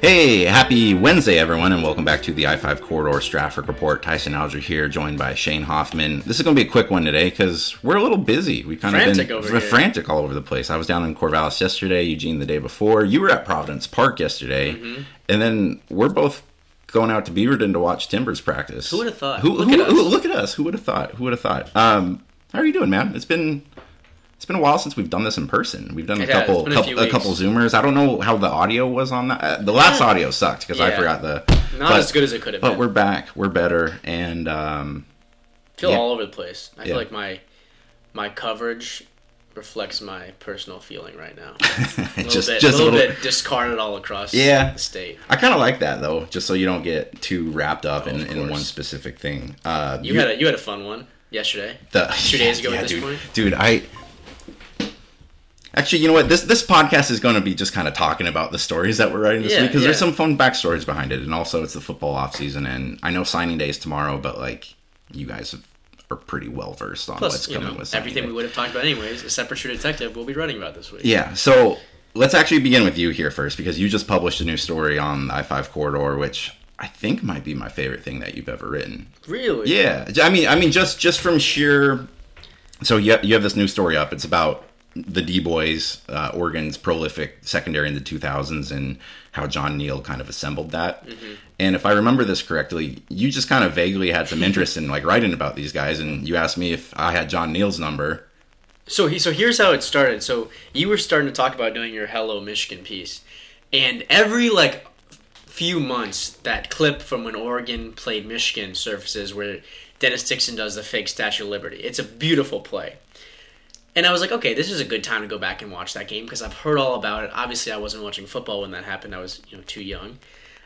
Hey, happy Wednesday, everyone, and welcome back to the I 5 Corridor's Traffic Report. Tyson Alger here, joined by Shane Hoffman. This is going to be a quick one today because we're a little busy. We've kind Frantic of over been frantic all over the place. I was down in Corvallis yesterday, Eugene the day before. You were at Providence Park yesterday, Mm-hmm. and then we're both going out to Beaverton to watch Timbers practice. Who would've thought? Who, Look who- at us. who- look at us. Who would have thought? Who would have thought? Um, how are you doing, man? It's been it's been a while since we've done this in person. We've done a couple, a couple, a couple zoomers. I don't know how the audio was on that. The last Yeah. audio sucked because I forgot the. Not but, as good as it could have been. But been. we're back. We're better, and um, feel yeah. all over the place. I Yeah. feel like my my coverage reflects my personal feeling right now. A just bit, just a little, little. bit discarded all across Yeah. the state. I kind of like that though, just so you don't get too wrapped up Oh, in, in one specific thing. Uh, You had a you had a fun one yesterday. the, two days ago at this dude, point? dude. I actually, you know what? This this podcast is going to be just kind of talking about the stories that we're writing this Yeah, week because there's some fun backstories behind it, and also it's the football off season, and I know signing day is tomorrow, but like you guys have, are pretty well versed on what's Plus, you coming know, with everything day. we would have talked about anyways, except for True Detective, we'll be writing about this week. Yeah, so let's actually begin with you here first because you just published a new story on the I five corridor, which I think might be my favorite thing that you've ever written. Really? Yeah, I mean, I mean, just just from sheer. So you you have this new story up. It's about the D boys, uh, Oregon's prolific secondary in the 2000s, and how John Neal kind of assembled that. And if I remember this correctly, you just kind of vaguely had some interest in like writing about these guys, and you asked me if I had John Neal's number. So he, so here's how it started. So you were starting to talk about doing your Hello Michigan piece, and every like few months, that clip from when Oregon played Michigan surfaces where Dennis Dixon does the fake Statue of Liberty. It's a beautiful play. And I was like, okay, this is a good time to go back and watch that game because I've heard all about it. Obviously, I wasn't watching football when that happened. I was, you know, too young.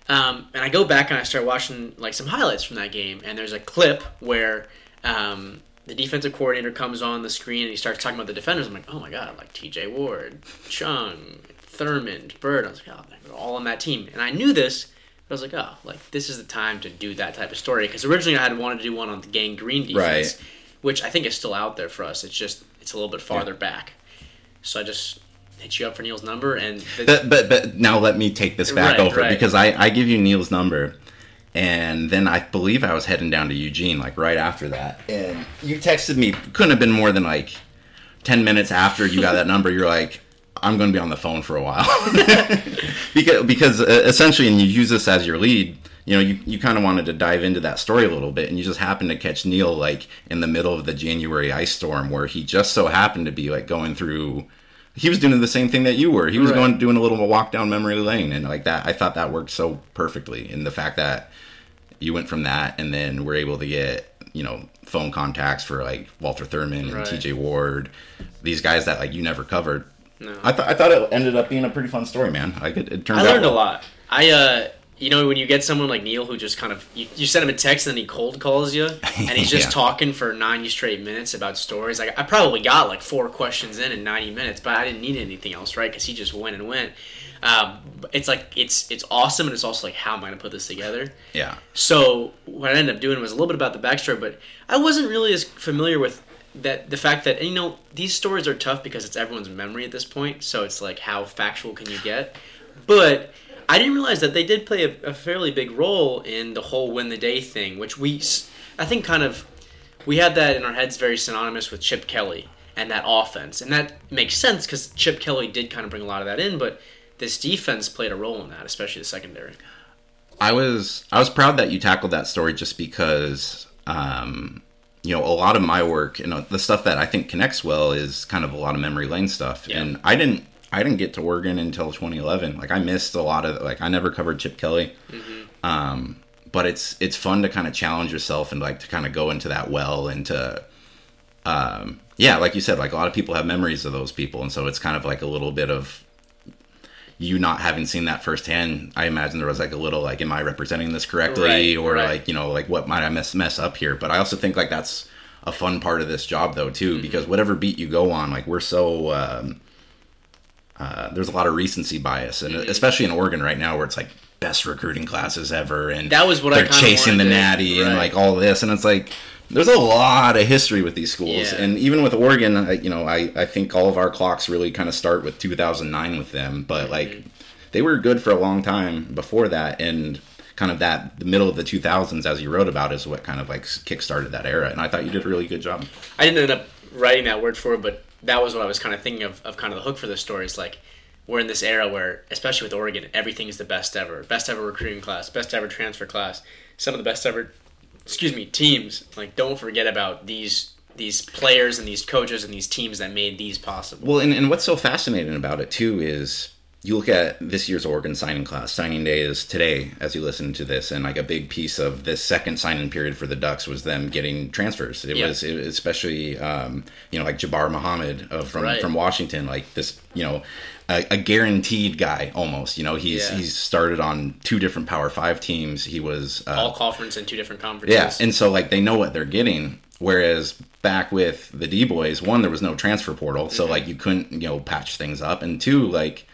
Um, and I go back and I start watching like some highlights from that game, and there's a clip where um, the defensive coordinator comes on the screen and he starts talking about the defenders. I'm like, oh my god, like T.J. Ward, Chung, Thurmond, Byrd. I was like, oh, they're all on that team, and I knew this. But I was like, oh, like this is the time to do that type of story because originally I had wanted to do one on the gang green defense, Right. which I think is still out there for us. It's just it's a little bit farther back. So I just hit you up for Neal's number, and But but but now let me take this back Right, over right. because I I give you Neal's number, and then I believe I was heading down to Eugene like right after that, and you texted me. Couldn't have been more than like ten minutes after you got that number. You're like. I'm going to be on the phone for a while because because uh, essentially, and you use this as your lead. You know, you, you kind of wanted to dive into that story a little bit, and you just happened to catch Neal like in the middle of the January ice storm, where he just so happened to be like going through. He was doing the same thing that you were. He was Right. going doing a little walk down memory lane, and like that, I thought that worked so perfectly. In the fact that you went from that, and then were able to get you know phone contacts for like Walter Thurmond and Right. T.J. Ward, these guys that like you never covered. No. I thought I thought it ended up being a pretty fun story, man. Like it, it turned. I learned a lot. I uh you know when you get someone like Neal who just kind of you, you send him a text and then he cold calls you and he's just Yeah. talking for 90 straight minutes about stories. Like I probably got like four questions in in 90 minutes, but I didn't need anything else, right? Because he just went and went. Um, it's like it's it's awesome and it's also like how am I gonna put this together? Yeah. So what I ended up doing was a little bit about the backstory, but I wasn't really as familiar with that the fact that you know these stories are tough because it's everyone's memory at this point. So it's like how factual can you get? But I didn't realize that they did play a, a fairly big role in the whole win the day thing, which we I think kind of we had that in our heads very synonymous with Chip Kelly and that offense, and that makes sense because Chip Kelly did kind of bring a lot of that in, but this defense played a role in that, especially the secondary. I was I was proud that you tackled that story just because um, you know a lot of my work and know, the stuff that I think connects well is kind of a lot of memory lane stuff, Yeah. and I didn't I didn't get to Oregon until 2011. Like I missed a lot of like I never covered Chip Kelly, um, but it's it's fun to kind of challenge yourself and like to kind of go into that well and to um, yeah, like you said, like a lot of people have memories of those people, and so it's kind of like a little bit of you not having seen that firsthand, I imagine there was like a little like, am I representing this correctly, Right, or right. like you know, like what might I mess mess up here? But I also think like that's a fun part of this job though Mm-hmm. too, because whatever beat you go on, like we're so um, uh, there's a lot of recency bias, and Mm-hmm. especially in Oregon right now, where it's like best recruiting classes ever, and That was what I they're chasing the natty and like all this, and it's like there's a lot of history with these schools, Yeah. and even with Oregon, I, you know, I I think all of our clocks really kind of start with 2009 with them, but like they were good for a long time before that, and kind of that the middle of the 2000s, as you wrote about, is what kind of like kickstarted that era. And I thought you did a really good job. I didn't end up writing that word for it, but that was what I was kind of thinking of, of kind of the hook for the story. Is like we're in this era where, especially with Oregon, everything is the best ever, best ever recruiting class, best ever transfer class, some of the best ever, excuse me, teams. Like don't forget about these these players and these coaches and these teams that made these possible. Well, and, and what's so fascinating about it too is you look at this year's Oregon signing class. Signing day is today as you listen to this, and like a big piece of this second signing period for the Ducks was them getting transfers. It Yeah. was it, especially um, you know like Jabbar Muhammad uh, from Right. from Washington, like this you know a, a guaranteed guy almost. You know he's Yeah. he's started on two different Power Five teams. He was uh, All conference in two different conferences. yeah, and so like they know what they're getting. Whereas back with the D boys, one there was no transfer portal, Mm-hmm. so like you couldn't you know patch things up, and two like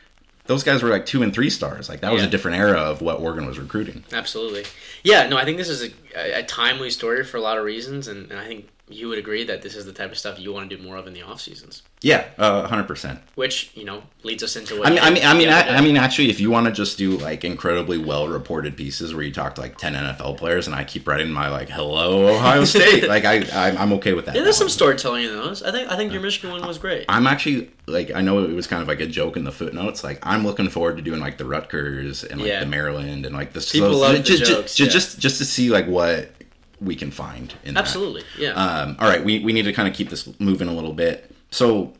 those guys were like two and three stars. Like that was a different era of what Oregon was recruiting. Absolutely. Yeah, no, I think this is a, a, a timely story for a lot of reasons, and, and I think you would agree that this is the type of stuff you want to do more of in the off seasons. Yeah, uh, hundred percent. Which you know leads us into what I mean, I mean, I mean, I. I mean, actually, if you want to just do like incredibly well reported pieces where you talk to like ten NFL players, and I keep writing my like "Hello Ohio State," like I, I I'm okay with that. yeah, there's some storytelling in those. I think I think your Michigan one was great. I'm actually like I know it was kind of like a joke in the footnotes. Like I'm looking forward to doing like the Rutgers and like Yeah. the Maryland and like the People love the ju- ju- jokes, ju- yeah. just just to see like what we can find in that. Absolutely, yeah. Um, all right, we, we need to kind of keep this moving a little bit. So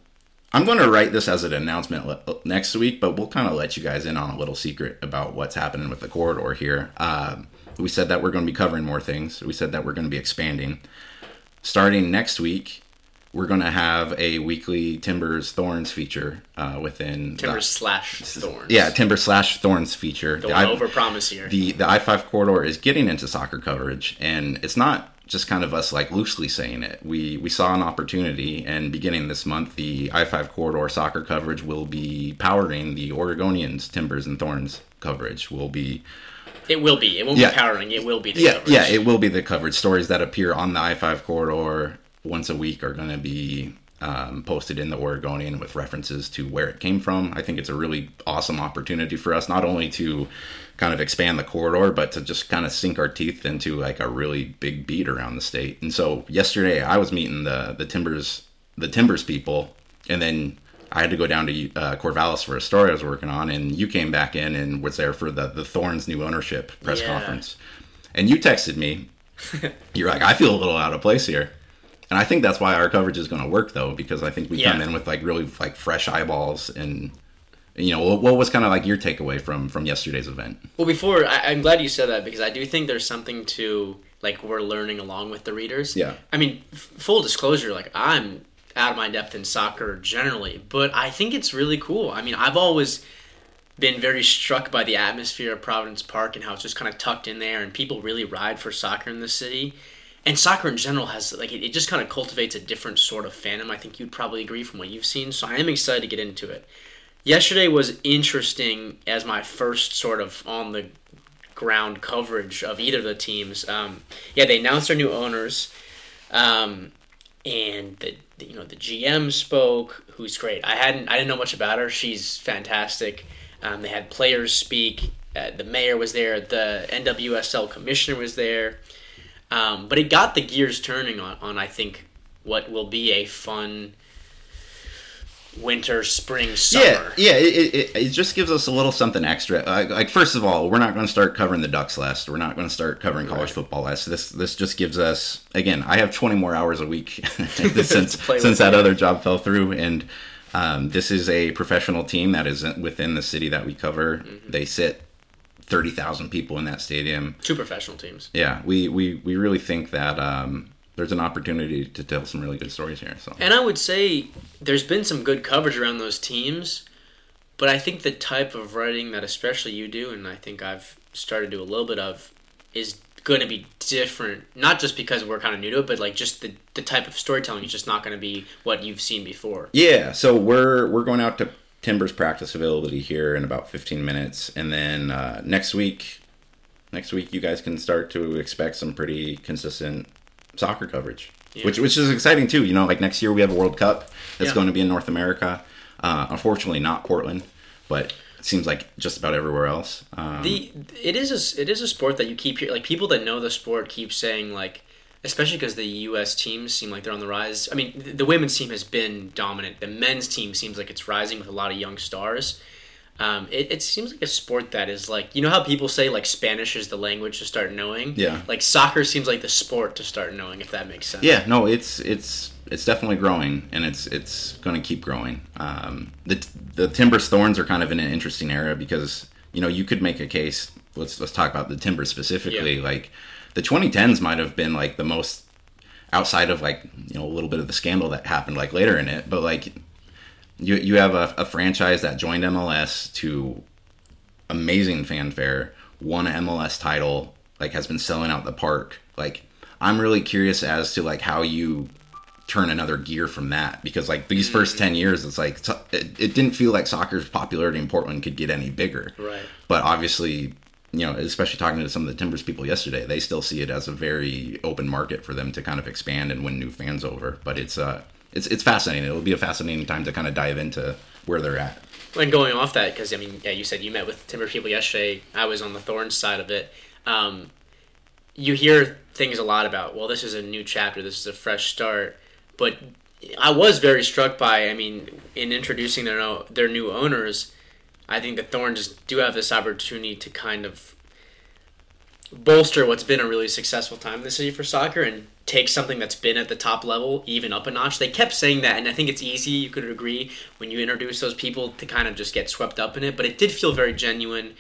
I'm going to write this as an announcement le- next week, but we'll kind of let you guys in on a little secret about what's happening with the corridor here. Um, we said that we're going to be covering more things. We said that we're going to be expanding. Starting next week, we're going to have a weekly Timbers Thorns feature uh, within the- Timber slash thorns. yeah, Timber slash Thorns feature. Don't I- over promise here. the the I five corridor is getting into soccer coverage, and it's not just kind of us like loosely saying it. We we saw an opportunity, and beginning this month, the I five corridor soccer coverage will be powering the Oregonians Timbers and Thorns coverage. Will be it will be. It won't Yeah. be powering. It will be. The yeah coverage. yeah it will be the coverage. Stories that appear on the I five corridor once a week are going to be. Um, posted in the Oregonian with references to where it came from. I think it's a really awesome opportunity for us, not only to kind of expand the corridor, but to just kind of sink our teeth into like a really big beat around the state. And so yesterday I was meeting the the Timbers the Timbers people, and then I had to go down to uh, Corvallis for a story I was working on, and you came back in and was there for the the Thorns new ownership press Yeah. conference, and you texted me. You're like, I feel a little out of place here. And I think that's why our coverage is going to work, though, because I think we come in with like really like fresh eyeballs, and you know, what, what was kind of like your takeaway from from yesterday's event? Well, before I, I'm glad you said that because I do think there's something to like we're learning along with the readers. Yeah. I mean, f- full disclosure, like I'm out of my depth in soccer generally, but I think it's really cool. I mean, I've always been very struck by the atmosphere of Providence Park and how it's just kind of tucked in there, and people really ride for soccer in the city. And soccer in general has like it, it just kind of cultivates a different sort of fandom. I think you'd probably agree from what you've seen. So I am excited to get into it. Yesterday was interesting as my first sort of on the ground coverage of either of the teams. Um, yeah, they announced their new owners, um, and the, the you know the GM spoke, who's great. I hadn't I didn't know much about her. She's fantastic. Um, they had players speak. Uh, the mayor was there. The NWSL commissioner was there. Um, but it got the gears turning on, on I think what will be a fun winter, spring, summer. Yeah, yeah. It, it, it just gives us a little something extra. Like, like first of all, we're not going to start covering the Ducks last. We're not going to start covering college Right. football last. This this just gives us again. I have 20 more hours a week since since that other job fell through, and um, this is a professional team that is within the city that we cover. Mm-hmm. They sit 30,000 people in that stadium. Two professional teams. Yeah, we we we really think that. Um, there's an opportunity to tell some really good stories here. So And I would say there's been some good coverage around those teams, but I think the type of writing that especially you do, and I think I've started to do a little bit of, is going to be different. Not just because we're kind of new to it, but like just the, the type of storytelling is just not going to be what you've seen before. Yeah, so we're we're going out to Timbers practice availability here in about 15 minutes, and then uh, next week, next week you guys can start to expect some pretty consistent soccer coverage, Yeah. which which is exciting too. You know, like next year we have a World Cup that's Yeah. going to be in North America. Uh, unfortunately, not Portland, but it seems like just about everywhere else. Um, The it is a it is a sport that you keep like people that know the sport keep saying like especially because the U.S. teams seem like they're on the rise. I mean, the, the women's team has been dominant. The men's team seems like it's rising with a lot of young stars. Um, it, it seems like a sport that is like you know how people say like Spanish is the language to start knowing. Yeah. Like soccer seems like the sport to start knowing if that makes sense. yeah, no, it's it's it's definitely growing, and it's it's going to keep growing. Um, the the Timbers Thorns are kind of in an interesting era because you know you could make a case. Let's let's talk about the Timbers specifically. Yeah. Like the 2010s might have been like the most outside of like you know a little bit of the scandal that happened like later in it, but like you you have a, a franchise that joined MLS to amazing fanfare, won an MLS title, like has been selling out the park. Like I'm really curious as to like how you turn another gear from that because like these mm. first 10 years it's like it, it didn't feel like soccer's popularity in Portland could get any bigger. Right. But obviously, you know, especially talking to some of the Timbers people yesterday, they still see it as a very open market for them to kind of expand and win new fans over. But it's uh it's it's fascinating. It'll be a fascinating time to kind of dive into where they're at. And going off that, because I mean, yeah, you said you met with timber people yesterday. I was on the Thorns side of it. Um, you hear things a lot about, well, this is a new chapter, this is a fresh start. But I was very struck by, I mean, in introducing their their new owners, I think the Thorns do have this opportunity to kind of bolster what's been a really successful time in the city for soccer and take something that's been at the top level even up a notch. They kept saying that, and I think it's easy, you could agree, when you introduce those people to kind of just get swept up in it. But it did feel very genuine.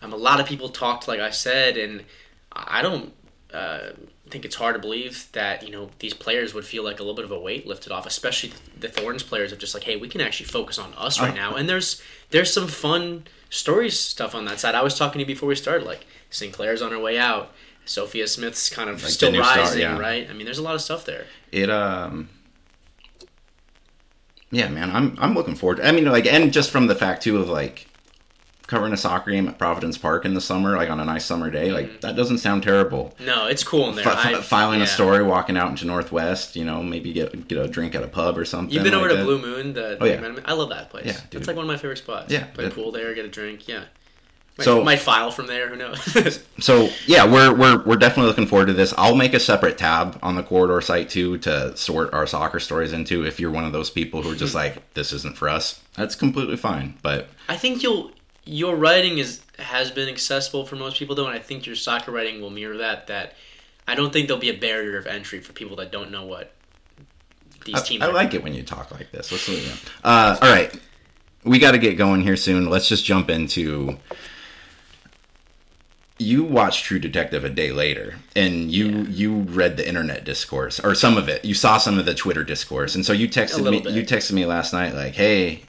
Um, a lot of people talked, like I said, and I don't uh, think it's hard to believe that you know these players would feel like a little bit of a weight lifted off, especially the Thorns players of just like, hey, we can actually focus on us right now. And there's there's some fun stories stuff on that side. I was talking to you before we started, like Sinclair's on her way out. Sophia Smith's kind of Like still new star, rising, yeah. right? I mean, there's a lot of stuff there. it um yeah man i'm i'm looking forward to, i mean like and just from the fact too of like covering a soccer game at providence park in the summer like on a nice summer day like that doesn't sound terrible No, it's cool in there. F- f- filing yeah. a story walking out into northwest you know maybe get get a drink at a pub or something You've been over like to that. Blue Moon, the, Oh, yeah. I love that place. Yeah, That's dude. like one of my favorite spots. Yeah, play that- pool there, get a drink. Yeah. Might, So- might file from there. Who knows? so yeah we're, we're we're definitely looking forward to this i'll make a separate tab on the corridor site too to sort our soccer stories into if you're one of those people who are just like this isn't for us that's completely fine but I think you'll your writing is has been accessible for most people though, and I think your soccer writing will mirror that. That I don't think there'll be a barrier of entry for people that don't know what these I, teams. I are like it when you talk like this. Let's leave it. Uh, all right, we got to get going here soon. Let's just jump into. You watched True Detective a day later, and you Yeah. you read the internet discourse or some of it. You saw some of the Twitter discourse, and so you texted me. bit. You texted me last night like, "Hey,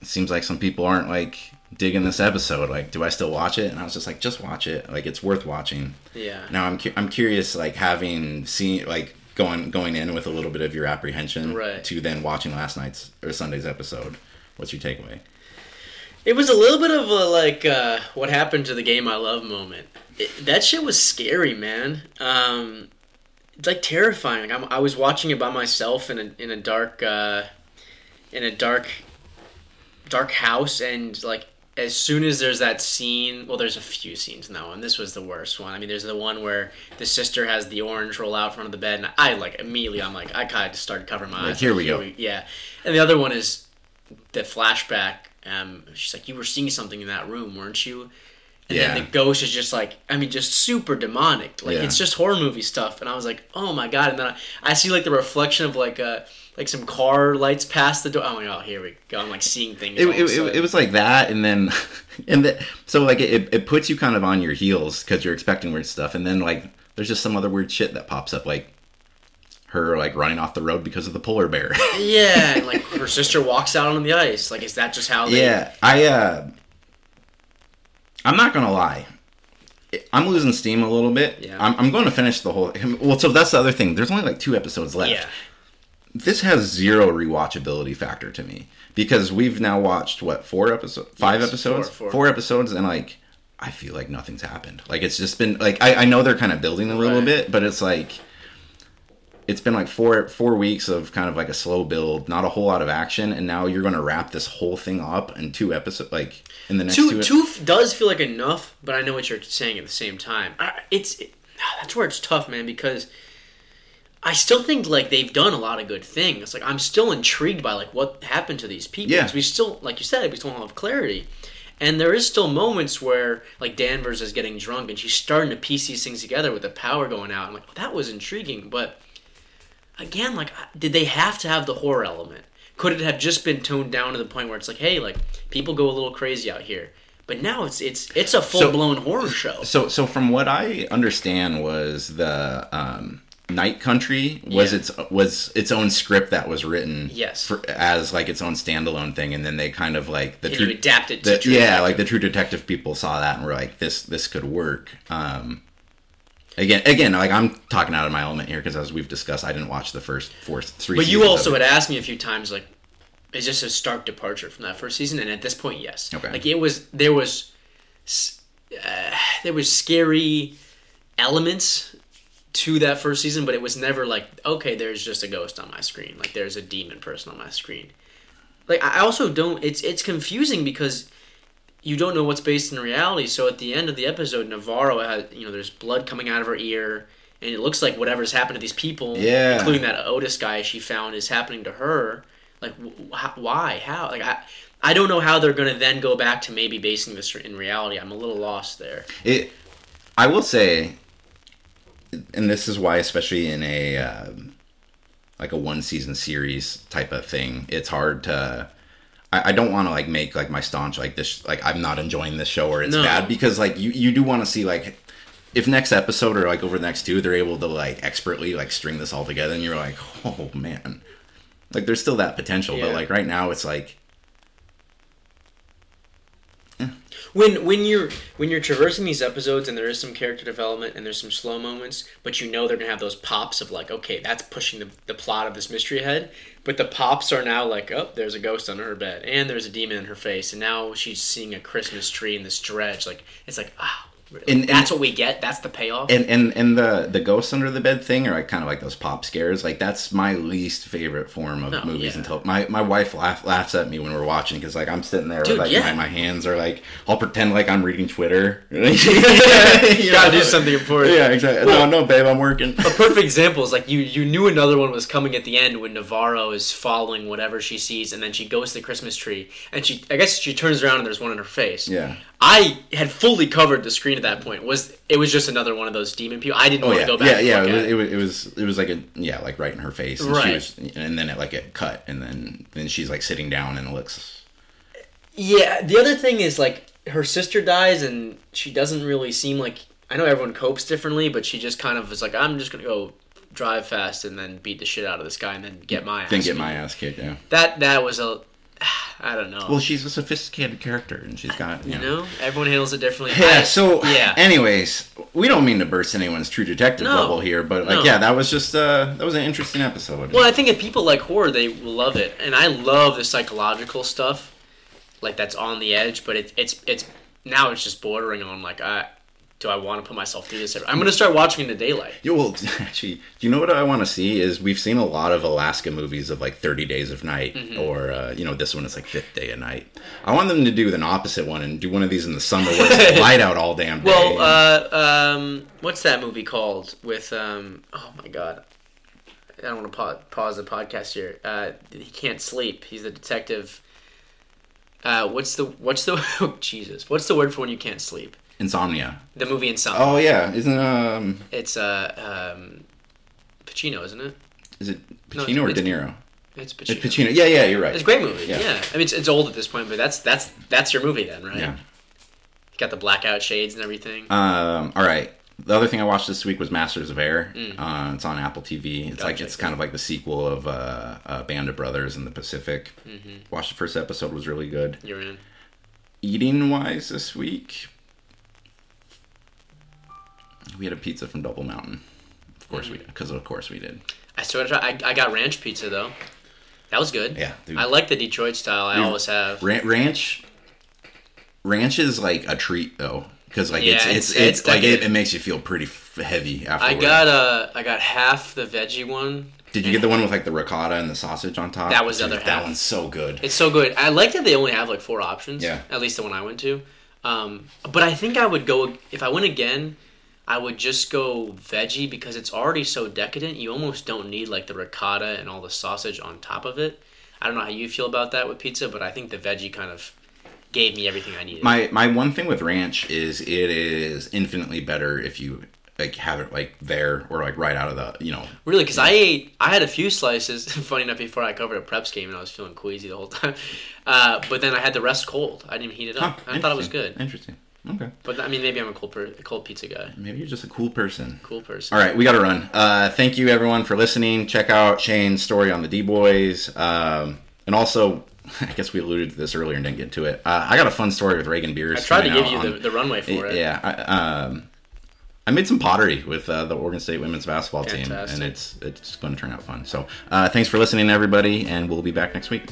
it seems like some people aren't like digging this episode. Like, do I still watch it?" And I was just like, "Just watch it. Like, it's worth watching." Yeah. Now I'm cu- I'm curious, like having seen like going going in with a little bit of your apprehension Right. to then watching last night's or Sunday's episode. What's your takeaway? It was a little bit of a like uh, what happened to the game I love moment. It, that shit was scary, man. Um, it's like terrifying. Like I'm, I was watching it by myself in a in a dark uh, in a dark dark house, and like as soon as there's that scene, well, there's a few scenes in that one. This was the worst one. I mean, there's the one where the sister has the orange roll out front of the bed, and I like immediately, I'm like, I kind of started covering my Like, eyes. here we go. yeah, and the other one is the flashback. Um, she's like, you were seeing something in that room, weren't you? And Yeah. then the ghost is just like, I mean, just super demonic. Like Yeah. it's just horror movie stuff. And I was like, oh my god. And then I, I see like the reflection of like uh like some car lights past the door. I'm like, oh, here we go. I'm like seeing things. It, all of a it, it, was like that, and then and the, so like it, it puts you kind of on your heels because you're expecting weird stuff, and then like there's just some other weird shit that pops up, like her like running off the road because of the polar bear. yeah, and like her sister walks out on the ice. Like, is that just how they? Yeah, I uh I'm not gonna lie. I'm losing steam a little bit. Yeah. I'm, I'm going to finish the whole. Well, so that's the other thing. There's only like two episodes left. Yeah. This has zero rewatchability factor to me because we've now watched what four episodes, five Yes, episodes, four, four. episodes, and like I feel like nothing's happened. Like it's just been like I, I know they're kind of building a little Right. bit, but it's like it's been like four four weeks of kind of like a slow build, not a whole lot of action, and now you're going to wrap this whole thing up in two episodes, like in the next two. Two, two f- does feel like enough, but I know what you're saying at the same time. I, it's it, that's where it's tough, man, because I still think like they've done a lot of good things. Like I'm still intrigued by like what happened to these people. Yeah. We still, like you said, we still don't have clarity. And there is still moments where like Danvers is getting drunk and she's starting to piece these things together with the power going out. I'm like, that was intriguing, but again, like, did they have to have the horror element? Could it have just been toned down to the point where it's like, hey, like people go a little crazy out here? But now it's it's it's a full blown horror show. So, so from what I understand, was the um, Night Country was Yeah. its was its own script that was written, Yes. for, as like its own standalone thing, and then they kind of like the And true you adapt to the, True yeah, Detective. like the True Detective people saw that and were like, this this could work. Um, again, again, like I'm talking out of my element here because as we've discussed, I didn't watch the first four three. But you also had asked me a few times, like, is this a stark departure from that first season? And at this point, yes. Okay. Like it was, there was, uh, there was scary elements to that first season, but it was never like, okay, there's just a ghost on my screen. Like there's a demon person on my screen. Like I also don't. It's it's confusing because you don't know what's based in reality. So at the end of the episode, Navarro has you know there's blood coming out of her ear, and it looks like whatever's happened to these people, Yeah. including that Otis guy she found, is happening to her. Like wh- wh- why? How? Like I. I don't know how they're going to then go back to maybe basing this in reality. I'm a little lost there. It, I will say, and this is why, especially in a um, like a one season series type of thing, it's hard to. I, I don't want to like make like my staunch like this like I'm not enjoying this show or it's No. bad because like you you do want to see like if next episode or like over the next two they're able to like expertly like string this all together and you're like oh man like there's still that potential but like right now it's like when when you're when you're traversing these episodes and there is some character development and there's some slow moments but you know they're gonna have those pops of like okay that's pushing the, the plot of this mystery ahead but the pops are now like oh there's a ghost under her bed and there's a demon in her face and now she's seeing a christmas tree in this dredge like it's like ah really? And- and- that's what we get? That's the payoff? And and and the the ghosts under the bed thing are like kind of like those pop scares. Like that's my least favorite form of Oh, movies yeah. until my my wife laugh, laughs at me when we're watching because like i'm sitting there Dude, with like yeah. my, my hands are like i'll pretend like i'm reading twitter. You gotta do something important. Yeah exactly. Well- no no babe i'm working. a perfect example is like you you knew another one was coming at the end when Navarro is following whatever she sees and then she goes to the Christmas tree and she I guess she turns around and there's one in her face. yeah. I had fully covered the screen at that point. Was it was just another one of those demon people? I didn't oh want yeah to go back. yeah yeah it was, it. it was it was like a yeah like right in her face and she Right. was and then it like it cut and then then she's like sitting down and it looks Yeah, the other thing is like her sister dies and she doesn't really seem like I know everyone copes differently, but she just kind of is like I'm just gonna go drive fast and then beat the shit out of this guy and then get my ass. then get beat." my ass kicked yeah That that was a I don't know. well she's a sophisticated character and she's got you know, everyone handles it differently. Yeah, I- so yeah. anyways, we don't mean to burst anyone's true detective No. bubble here, but like No. yeah, that was just uh that was an interesting episode. Well, I think if people like horror, they will love it, and I love the psychological stuff, like that's on the edge. But it, it's it's now it's just bordering on like I do I want to put myself through this? I'm gonna start watching in the daylight. Yeah, well, actually, do you know what I want to see? Is we've seen a lot of Alaska movies of like 30 Days of Night, Mm-hmm. or uh, you know, this one is like Fifth Day of Night. I want them to do an opposite one and do one of these in the summer where it's light out all damn day. Well, uh, um, what's that movie called with um? Oh my god, I don't want to pa- pause the podcast here. Uh, he can't sleep. He's the detective. Uh, what's the what's the oh, Jesus? What's the word for when you can't sleep? Insomnia. The movie Insomnia. Oh yeah, isn't um It's uh um, Pacino, isn't it? is it No, Pacino or it's- De Niro? It's Pacino. It's Pacino. Yeah, yeah, you're right. It's a great movie. Yeah. Yeah. I mean, it's, it's old at this point, but that's that's that's your movie then, right? Yeah. Got the blackout shades and everything. Um, all right. The other thing I watched this week was Masters of Air. Uh, it's on Apple TV. It's like it's kind of like the sequel of uh, uh, Band of Brothers in the Pacific. Watched the first episode was really good. You're in. Eating wise this week, we had a pizza from Double Mountain. Of course we did, because of course we did. I try. I, I got ranch pizza though. That was good. Yeah, dude. I like the Detroit style. I Dude, always have. Ran- ranch, ranch is like a treat though. because like Yeah, it's, it's- it's it's, like it, it makes you feel pretty f- heavy I got uh I got half the veggie one. Did you get the one with like the ricotta and the sausage on top? That was the other That half. one's so good. It's so good. I like that they only have like four options. Yeah. At least the one I went to. Um, but I think I would go if I went again. I would just go veggie because it's already so decadent. You almost don't need like the ricotta and all the sausage on top of it. I don't know how you feel about that with pizza, but I think the veggie kind of gave me everything I needed. My my one thing with ranch is it is infinitely better if you like have it like there or like right out of the you know Really, because I ate, I had a few slices. Funny enough, before I covered a preps game, and I was feeling queasy the whole time. Uh, but then I had the rest cold. I didn't heat it up. Huh, I thought it was good. Interesting. Okay. But I mean, maybe I'm a cold, per, a cold pizza guy. Maybe you're just a cool person. Cool person. All right, we got to run. Uh, thank you everyone for listening. Check out Shane's story on the D Boys, um, and also. I guess we alluded to this earlier and didn't get to it. Uh, I got a fun story with Raegan Beers. I tried to give you out the, the runway for it. Yeah, I, um, I made some pottery with uh, the Oregon State women's basketball team, and it's it's going to turn out fun. So, uh, thanks for listening, everybody, and we'll be back next week.